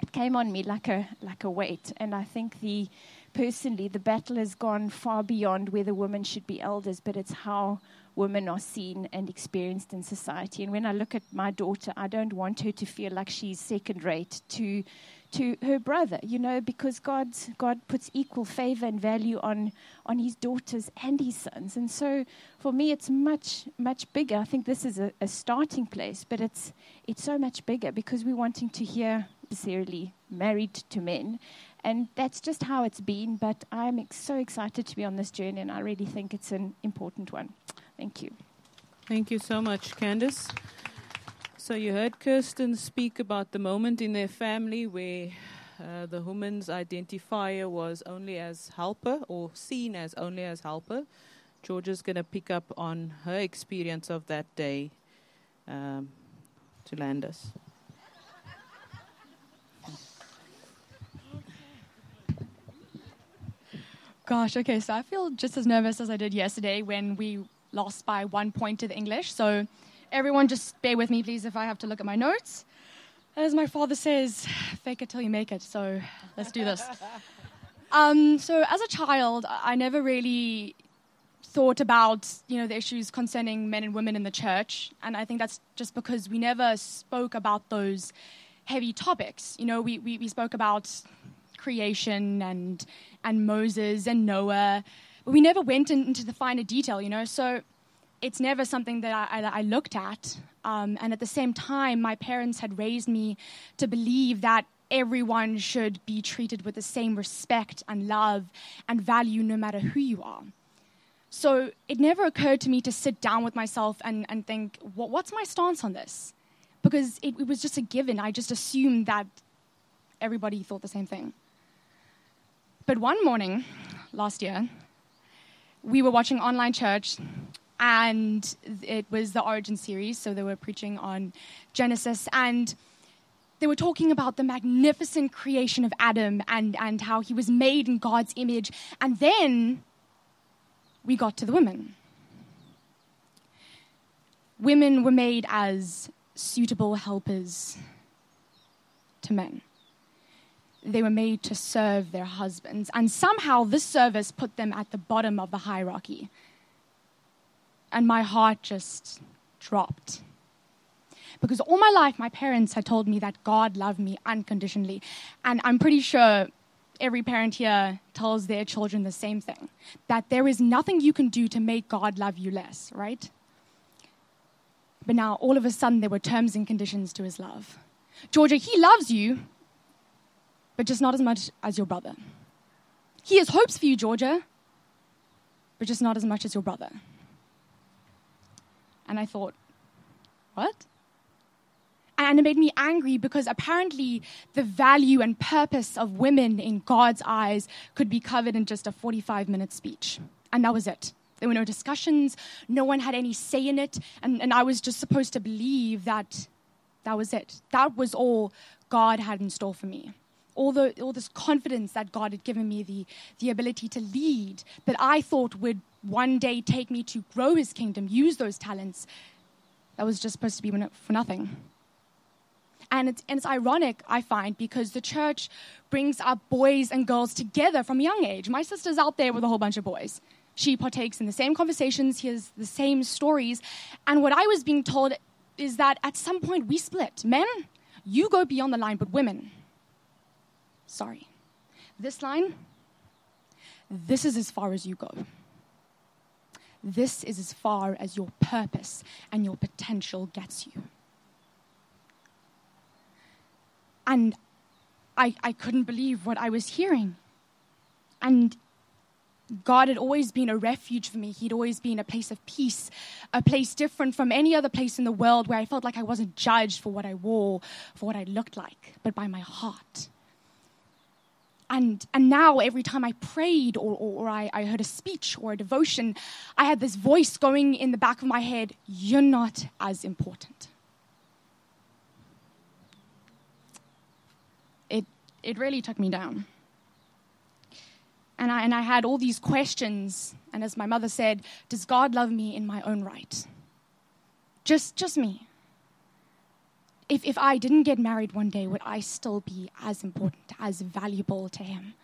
it came on me like a like a weight. And I think the personally the battle has gone far beyond whether women should be elders, but it's how women are seen and experienced in society. And when I look at my daughter, I don't want her to feel like she's second rate to to her brother, you know, because God God puts equal favor and value on on his daughters and his sons. And so for me it's much, much bigger. I think this is a, a starting place, but it's it's so much bigger because we're wanting to hear necessarily married to men. And that's just how it's been, but I'm ex- so excited to be on this journey, and I really think it's an important one. Thank you. Thank you so much, Candice. So, you heard Kirsten speak about the moment in their family where uh, the woman's identifier was only as helper or seen as only as helper. Georgia's going to pick up on her experience of that day um, to land us. Gosh, okay, so I feel just as nervous as I did yesterday when we lost by one point to the English. So everyone just bear with me, please, if I have to look at my notes. As my father says, fake it till you make it. So let's do this. Um, so as a child, I never really thought about you know the issues concerning men and women in the church, and I think that's just because we never spoke about those heavy topics. You know, we, we, we spoke about creation and and Moses and Noah, but we never went in, into the finer detail, you know. So it's never something that I, I, I looked at. Um, and at the same time, my parents had raised me to believe that everyone should be treated with the same respect and love and value no matter who you are. So it never occurred to me to sit down with myself and, and think, what, what's my stance on this? Because it, it was just a given. I just assumed that everybody thought the same thing. But one morning last year, we were watching online church and it was the origin series so they were preaching on genesis and they were talking about the magnificent creation of adam and, and how he was made in god's image. And then we got to the women. Women were made as suitable helpers to men they were made to serve their husbands. And somehow this service put them at the bottom of the hierarchy. and my heart just dropped. Because all my life, my parents had told me that God loved me unconditionally. And I'm pretty sure every parent here tells their children the same thing that there is nothing you can do to make God love you less, right? But now, all of a sudden, there were terms and conditions to his love. Georgia, he loves you, but just not as much as your brother. He has hopes for you, Georgia, but just not as much as your brother. And I thought, what? And it made me angry because apparently the value and purpose of women in God's eyes could be covered in just a 45 minute speech. And that was it. There were no discussions, no one had any say in it, and, and I was just supposed to believe that that was it. That was all God had in store for me. All, the, all this confidence that God had given me, the, the ability to lead, that I thought would one day take me to grow his kingdom, use those talents, that was just supposed to be for nothing. And it's, and it's ironic, I find, because the church brings our boys and girls together from a young age. My sister's out there with a whole bunch of boys. She partakes in the same conversations, hears the same stories. And what I was being told is that at some point we split. Men, you go beyond the line, but women, sorry. This line, this is as far as you go. This is as far as your purpose and your potential gets you. And I, I couldn't believe what I was hearing. And God had always been a refuge for me. He'd always been a place of peace, a place different from any other place in the world where I felt like I wasn't judged for what I wore, for what I looked like, but by my heart. And, and now, every time I prayed or, or, or I, I heard a speech or a devotion, I had this voice going in the back of my head You're not as important. it really took me down. And I, and I had all these questions. And as my mother said, does God love me in my own right? Just, just me. If, if I didn't get married one day, would I still be as important, as valuable to Him?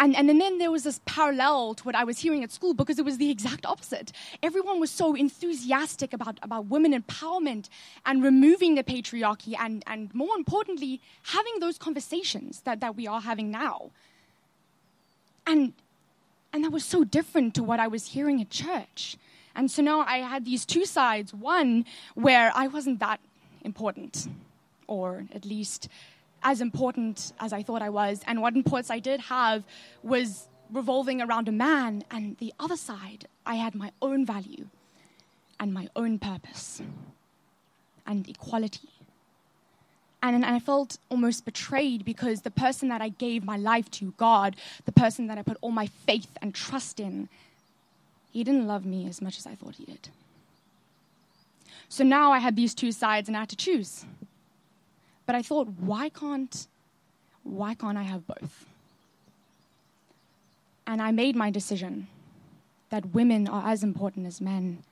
And, and then there was this parallel to what I was hearing at school because it was the exact opposite. Everyone was so enthusiastic about, about women empowerment and removing the patriarchy, and, and more importantly, having those conversations that, that we are having now. And, and that was so different to what I was hearing at church. And so now I had these two sides one where I wasn't that important, or at least as important as I thought I was. And what importance I did have was revolving around a man. And the other side, I had my own value and my own purpose and equality. And, and I felt almost betrayed because the person that I gave my life to, God, the person that I put all my faith and trust in, he didn't love me as much as I thought he did. So now I had these two sides and I had to choose. But I thought, why can't, why can't I have both? And I made my decision that women are as important as men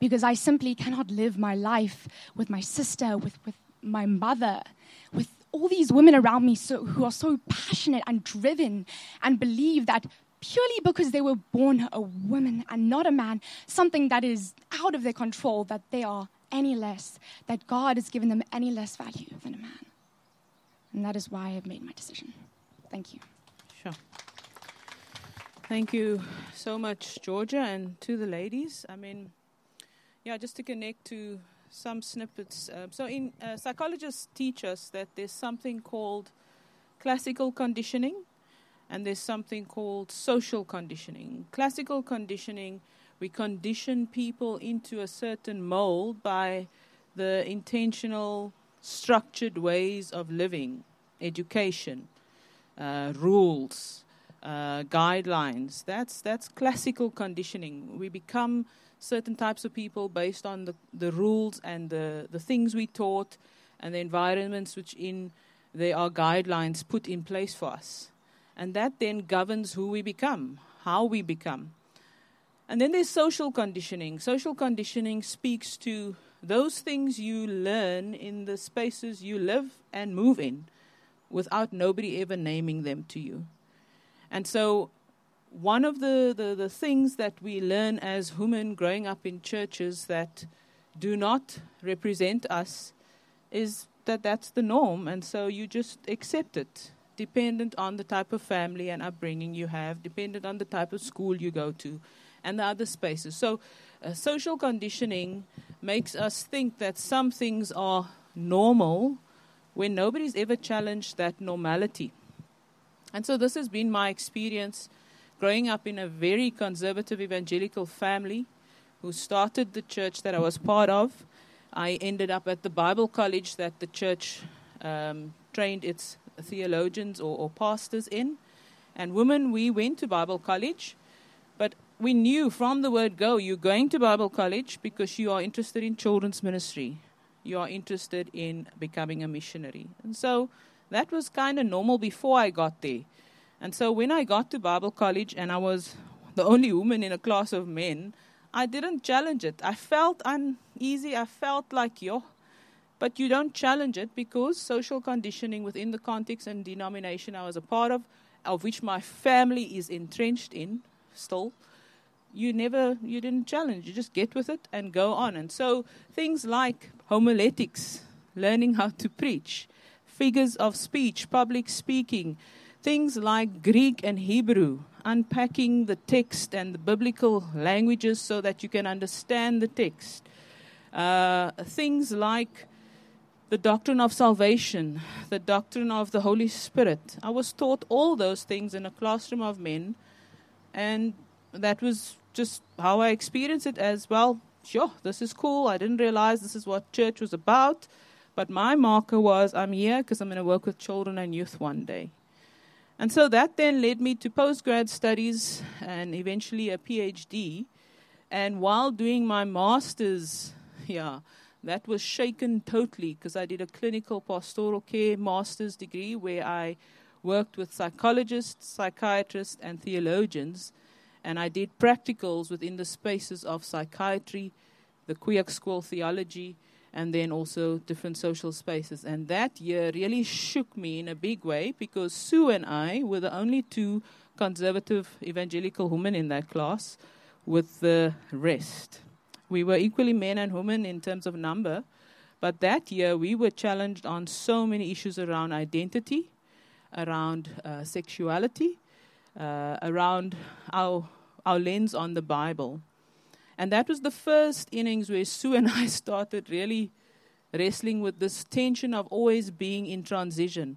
because I simply cannot live my life with my sister, with, with my mother, with all these women around me so, who are so passionate and driven and believe that purely because they were born a woman and not a man, something that is out of their control, that they are any less, that God has given them any less value than a man. And that is why I've made my decision. Thank you. Sure. Thank you so much, Georgia, and to the ladies. I mean, yeah, just to connect to some snippets. Uh, so, in uh, psychologists teach us that there's something called classical conditioning, and there's something called social conditioning. Classical conditioning we condition people into a certain mold by the intentional, structured ways of living, education, uh, rules, uh, guidelines. That's that's classical conditioning. We become certain types of people based on the, the rules and the, the things we taught and the environments which in there are guidelines put in place for us. And that then governs who we become, how we become. And then there's social conditioning. Social conditioning speaks to those things you learn in the spaces you live and move in without nobody ever naming them to you. And so one of the, the, the things that we learn as women growing up in churches that do not represent us is that that's the norm, and so you just accept it, dependent on the type of family and upbringing you have, dependent on the type of school you go to, and the other spaces. So, uh, social conditioning makes us think that some things are normal when nobody's ever challenged that normality. And so, this has been my experience growing up in a very conservative evangelical family who started the church that I was part of. I ended up at the Bible college that the church um, trained its theologians or, or pastors in. And women, we went to Bible college, we knew from the word go, you're going to Bible college because you are interested in children's ministry. You are interested in becoming a missionary. And so that was kind of normal before I got there. And so when I got to Bible college and I was the only woman in a class of men, I didn't challenge it. I felt uneasy. I felt like, yo, but you don't challenge it because social conditioning within the context and denomination I was a part of, of which my family is entrenched in still, you never, you didn't challenge. You just get with it and go on. And so things like homiletics, learning how to preach, figures of speech, public speaking, things like Greek and Hebrew, unpacking the text and the biblical languages so that you can understand the text. Uh, things like the doctrine of salvation, the doctrine of the Holy Spirit. I was taught all those things in a classroom of men, and that was just how I experienced it as well. Sure, this is cool. I didn't realize this is what church was about, but my marker was I'm here because I'm going to work with children and youth one day. And so that then led me to postgrad studies and eventually a PhD. And while doing my master's, yeah, that was shaken totally because I did a clinical pastoral care master's degree where I worked with psychologists, psychiatrists, and theologians. And I did practicals within the spaces of psychiatry, the Kuyuk School theology, and then also different social spaces. And that year really shook me in a big way because Sue and I were the only two conservative evangelical women in that class with the rest. We were equally men and women in terms of number, but that year we were challenged on so many issues around identity, around uh, sexuality, uh, around our, our lens on the Bible. And that was the first innings where Sue and I started really wrestling with this tension of always being in transition.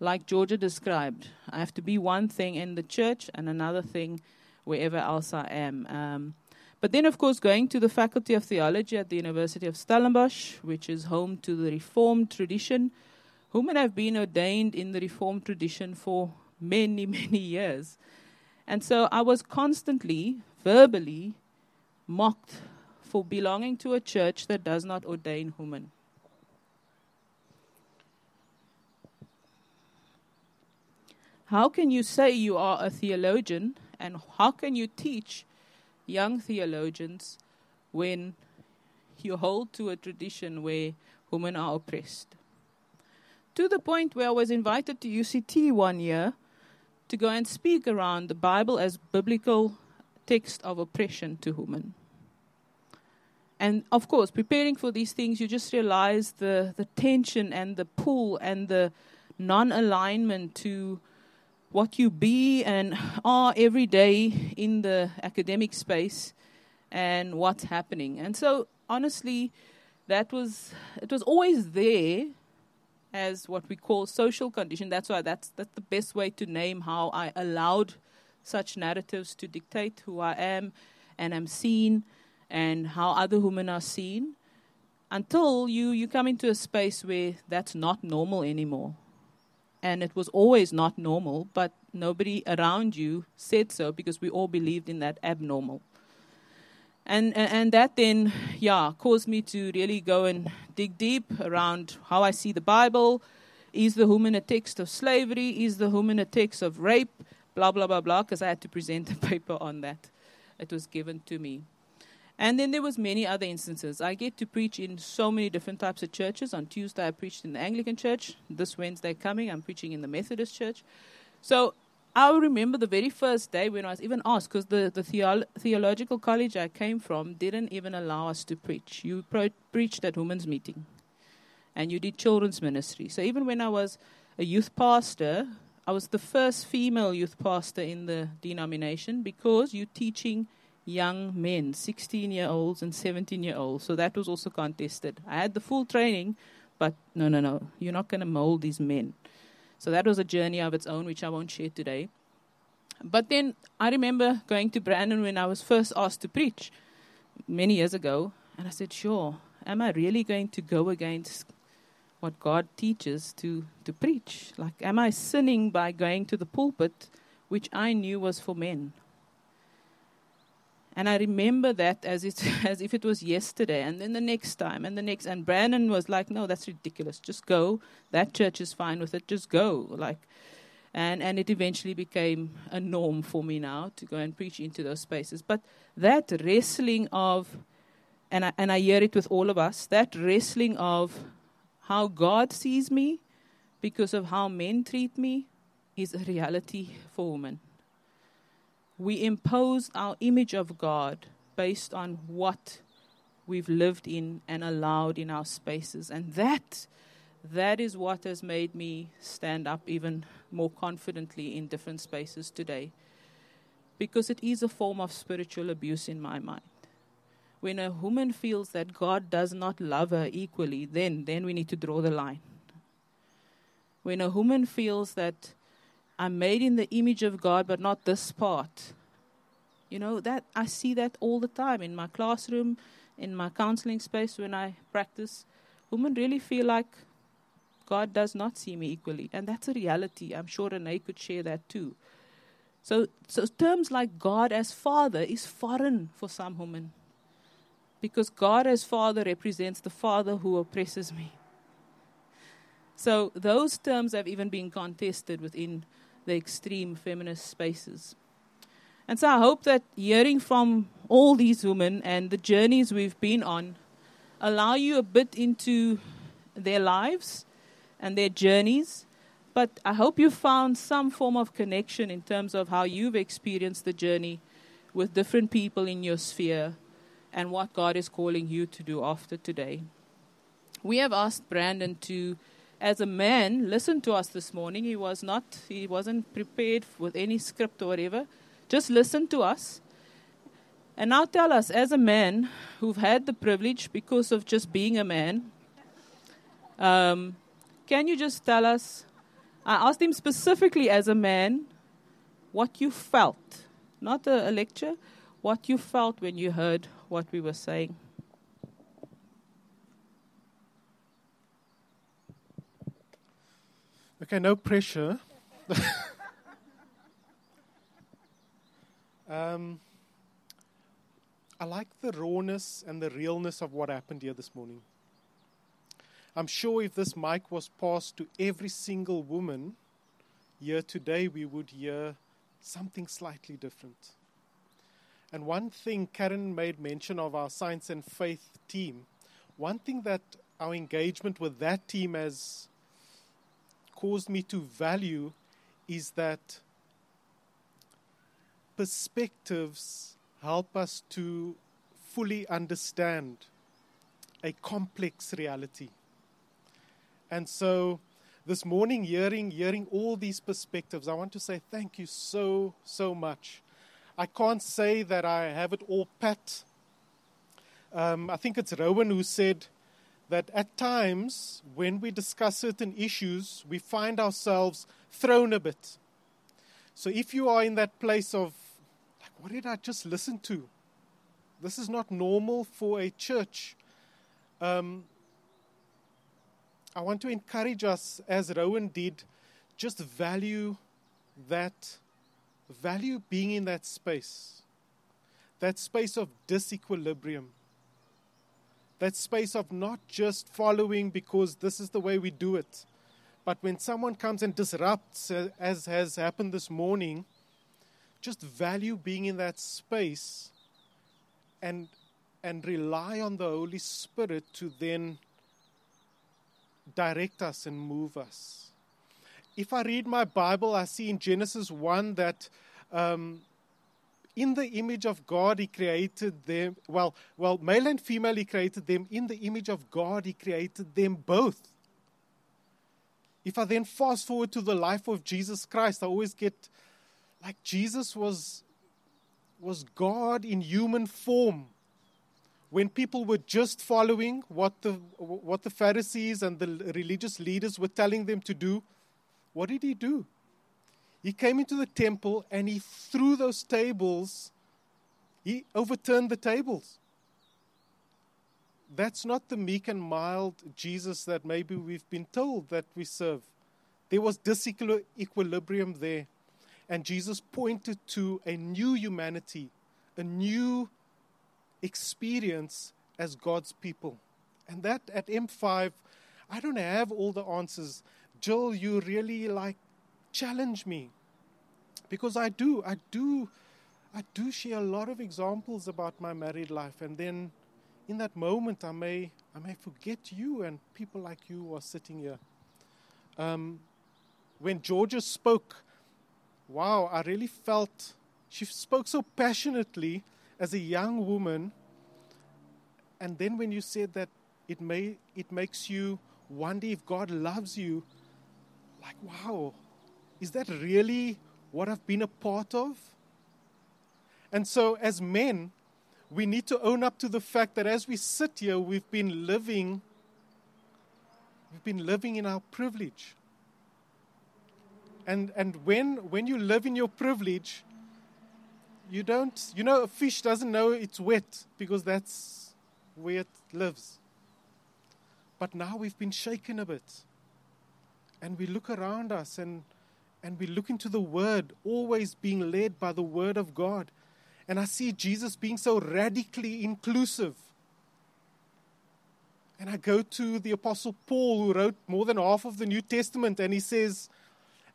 Like Georgia described, I have to be one thing in the church and another thing wherever else I am. Um, but then, of course, going to the Faculty of Theology at the University of Stellenbosch, which is home to the Reformed tradition, women have been ordained in the Reformed tradition for many, many years. And so I was constantly, verbally, mocked for belonging to a church that does not ordain women. How can you say you are a theologian and how can you teach young theologians when you hold to a tradition where women are oppressed? To the point where I was invited to UCT one year to go and speak around the Bible as biblical text of oppression to women. And of course, preparing for these things, you just realize the, the tension and the pull and the non alignment to what you be and are every day in the academic space and what's happening. And so, honestly, that was it was always there as what we call social condition. That's why that's that's the best way to name how I allowed such narratives to dictate who I am and am seen and how other women are seen until you, you come into a space where that's not normal anymore. And it was always not normal, but nobody around you said so because we all believed in that abnormal. And, and, and that then, yeah, caused me to really go and dig deep around how I see the Bible. Is the woman a text of slavery? Is the woman a text of rape? Blah, blah, blah, blah, because I had to present a paper on that. It was given to me. And then there was many other instances. I get to preach in so many different types of churches. On Tuesday, I preached in the Anglican church. This Wednesday coming, I'm preaching in the Methodist church. So I remember the very first day when I was even asked, because the, the theolo- theological college I came from didn't even allow us to preach. You pro- preached at women's meeting and you did children's ministry. So even when I was a youth pastor, I was the first female youth pastor in the denomination because you're teaching young men, 16 year olds and 17 year olds. So that was also contested. I had the full training, but no, no, no, you're not going to mold these men. So that was a journey of its own, which I won't share today. But then I remember going to Brandon when I was first asked to preach many years ago, and I said, Sure, am I really going to go against what God teaches to, to preach? Like, am I sinning by going to the pulpit, which I knew was for men? And I remember that as, it, as if it was yesterday, and then the next time, and the next. And Brandon was like, "No, that's ridiculous. Just go. That church is fine with it. Just go." Like, and and it eventually became a norm for me now to go and preach into those spaces. But that wrestling of, and I and I hear it with all of us. That wrestling of how God sees me, because of how men treat me, is a reality for women we impose our image of God based on what we've lived in and allowed in our spaces. And that that is what has made me stand up even more confidently in different spaces today. Because it is a form of spiritual abuse in my mind. When a woman feels that God does not love her equally, then, then we need to draw the line. When a woman feels that I'm made in the image of God, but not this part. You know, that I see that all the time in my classroom, in my counseling space when I practice. Women really feel like God does not see me equally. And that's a reality. I'm sure Renee could share that too. So, so terms like God as Father is foreign for some women. Because God as Father represents the Father who oppresses me. So those terms have even been contested within the extreme feminist spaces. And so I hope that hearing from all these women and the journeys we've been on allow you a bit into their lives and their journeys. But I hope you found some form of connection in terms of how you've experienced the journey with different people in your sphere and what God is calling you to do after today. We have asked Brandon to as a man, listened to us this morning. He was not, he wasn't prepared with any script or whatever. Just listen to us. And now tell us, as a man who've had the privilege because of just being a man, um, can you just tell us? I asked him specifically as a man what you felt, not a, a lecture, what you felt when you heard what we were saying. Okay, no pressure. um, I like the rawness and the realness of what happened here this morning. I'm sure if this mic was passed to every single woman here today, we would hear something slightly different. And one thing Karen made mention of our science and faith team, one thing that our engagement with that team has caused me to value is that perspectives help us to fully understand a complex reality. And so this morning hearing hearing all these perspectives, I want to say thank you so so much. I can't say that I have it all pat. Um, I think it's Rowan who said that at times when we discuss certain issues, we find ourselves thrown a bit. So if you are in that place of, like, what did I just listen to? This is not normal for a church. Um, I want to encourage us, as Rowan did, just value that, value being in that space, that space of disequilibrium that space of not just following because this is the way we do it, but when someone comes and disrupts, uh, as has happened this morning, just value being in that space and, and rely on the Holy Spirit to then direct us and move us. if I read my Bible, I see in Genesis 1 that um, in the image of God, He created them. Well, well, male and female, He created them. In the image of God, He created them both. If I then fast forward to the life of Jesus Christ, I always get like Jesus was, was God in human form. When people were just following what the, what the Pharisees and the religious leaders were telling them to do, what did he do? He came into the temple and he threw those tables, he overturned the tables. That's not the meek and mild Jesus that maybe we've been told that we serve. There was disequilibrium there. And Jesus pointed to a new humanity, a new experience as God's people. And that at M5, I don't have all the answers. Jill, you really like challenge me. Because I do, I do, I do share a lot of examples about my married life. And then in that moment, I may, I may forget you and people like you who are sitting here. Um, when Georgia spoke, wow, I really felt she spoke so passionately as a young woman. And then when you said that it may it makes you wonder if God loves you, like wow, is that really what I've been a part of? And so as men, we need to own up to the fact that as we sit here, we've been living we've been living in our privilege. And, and when, when you live in your privilege, you don't, you know, a fish doesn't know it's wet because that's where it lives. But now we've been shaken a bit. And we look around us and, and we look into the Word, always being led by the Word of God. And I see Jesus being so radically inclusive. And I go to the Apostle Paul, who wrote more than half of the New Testament, and he says,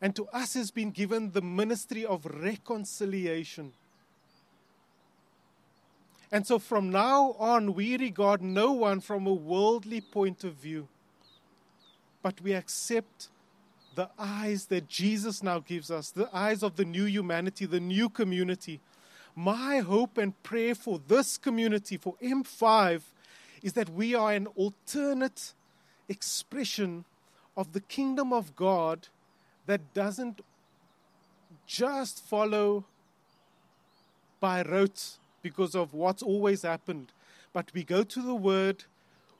and to us has been given the ministry of reconciliation. And so from now on, we regard no one from a worldly point of view, but we accept the eyes that Jesus now gives us, the eyes of the new humanity, the new community. My hope and prayer for this community, for M5, is that we are an alternate expression of the kingdom of God that doesn't just follow by rote because of what's always happened, but we go to the Word,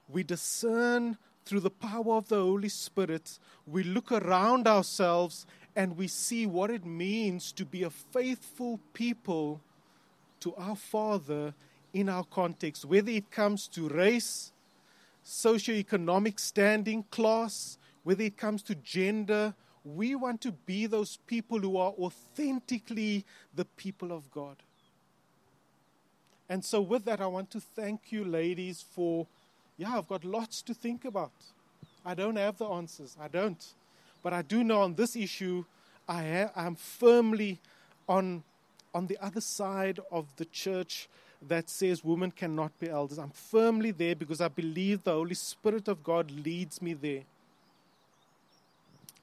we discern through the power of the Holy Spirit, we look around ourselves and we see what it means to be a faithful people to our Father in our context, whether it comes to race, socioeconomic standing, class, whether it comes to gender we want to be those people who are authentically the people of God. And so, with that, I want to thank you, ladies, for, yeah, I've got lots to think about. I don't have the answers. I don't. But I do know on this issue, I am firmly on, on the other side of the church that says women cannot be elders. I'm firmly there because I believe the Holy Spirit of God leads me there.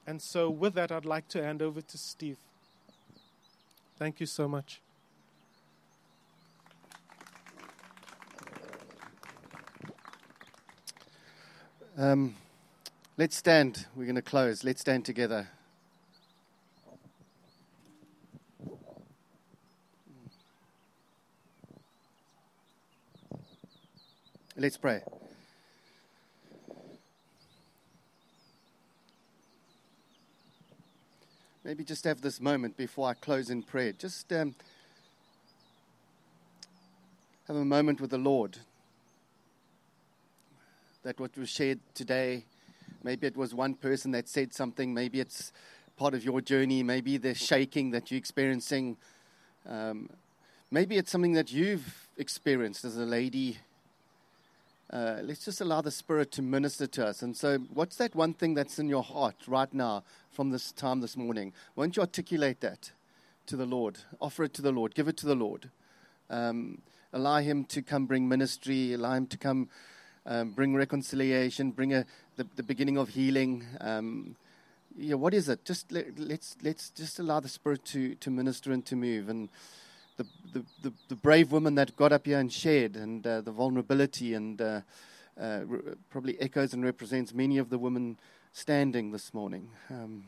And so, with that, I'd like to hand over to Steve. Thank you so much. Um, let's stand. We're going to close. Let's stand together. Let's pray. maybe just have this moment before I close in prayer. Just um, have a moment with the Lord. That what was shared today, maybe it was one person that said something, maybe it's part of your journey, maybe the shaking that you're experiencing, um, maybe it's something that you've experienced as a lady uh, let's just allow the Spirit to minister to us. And so, what's that one thing that's in your heart right now from this time this morning? Won't you articulate that to the Lord? Offer it to the Lord. Give it to the Lord. Um, allow Him to come bring ministry. Allow Him to come um, bring reconciliation. Bring a, the, the beginning of healing. Um, yeah, what is it? Just let, let's let's just allow the Spirit to to minister and to move, and the the the, the brave woman that got up here and shared, and uh, the vulnerability, and uh, uh, re- probably echoes and represents many of the women standing this morning. Um,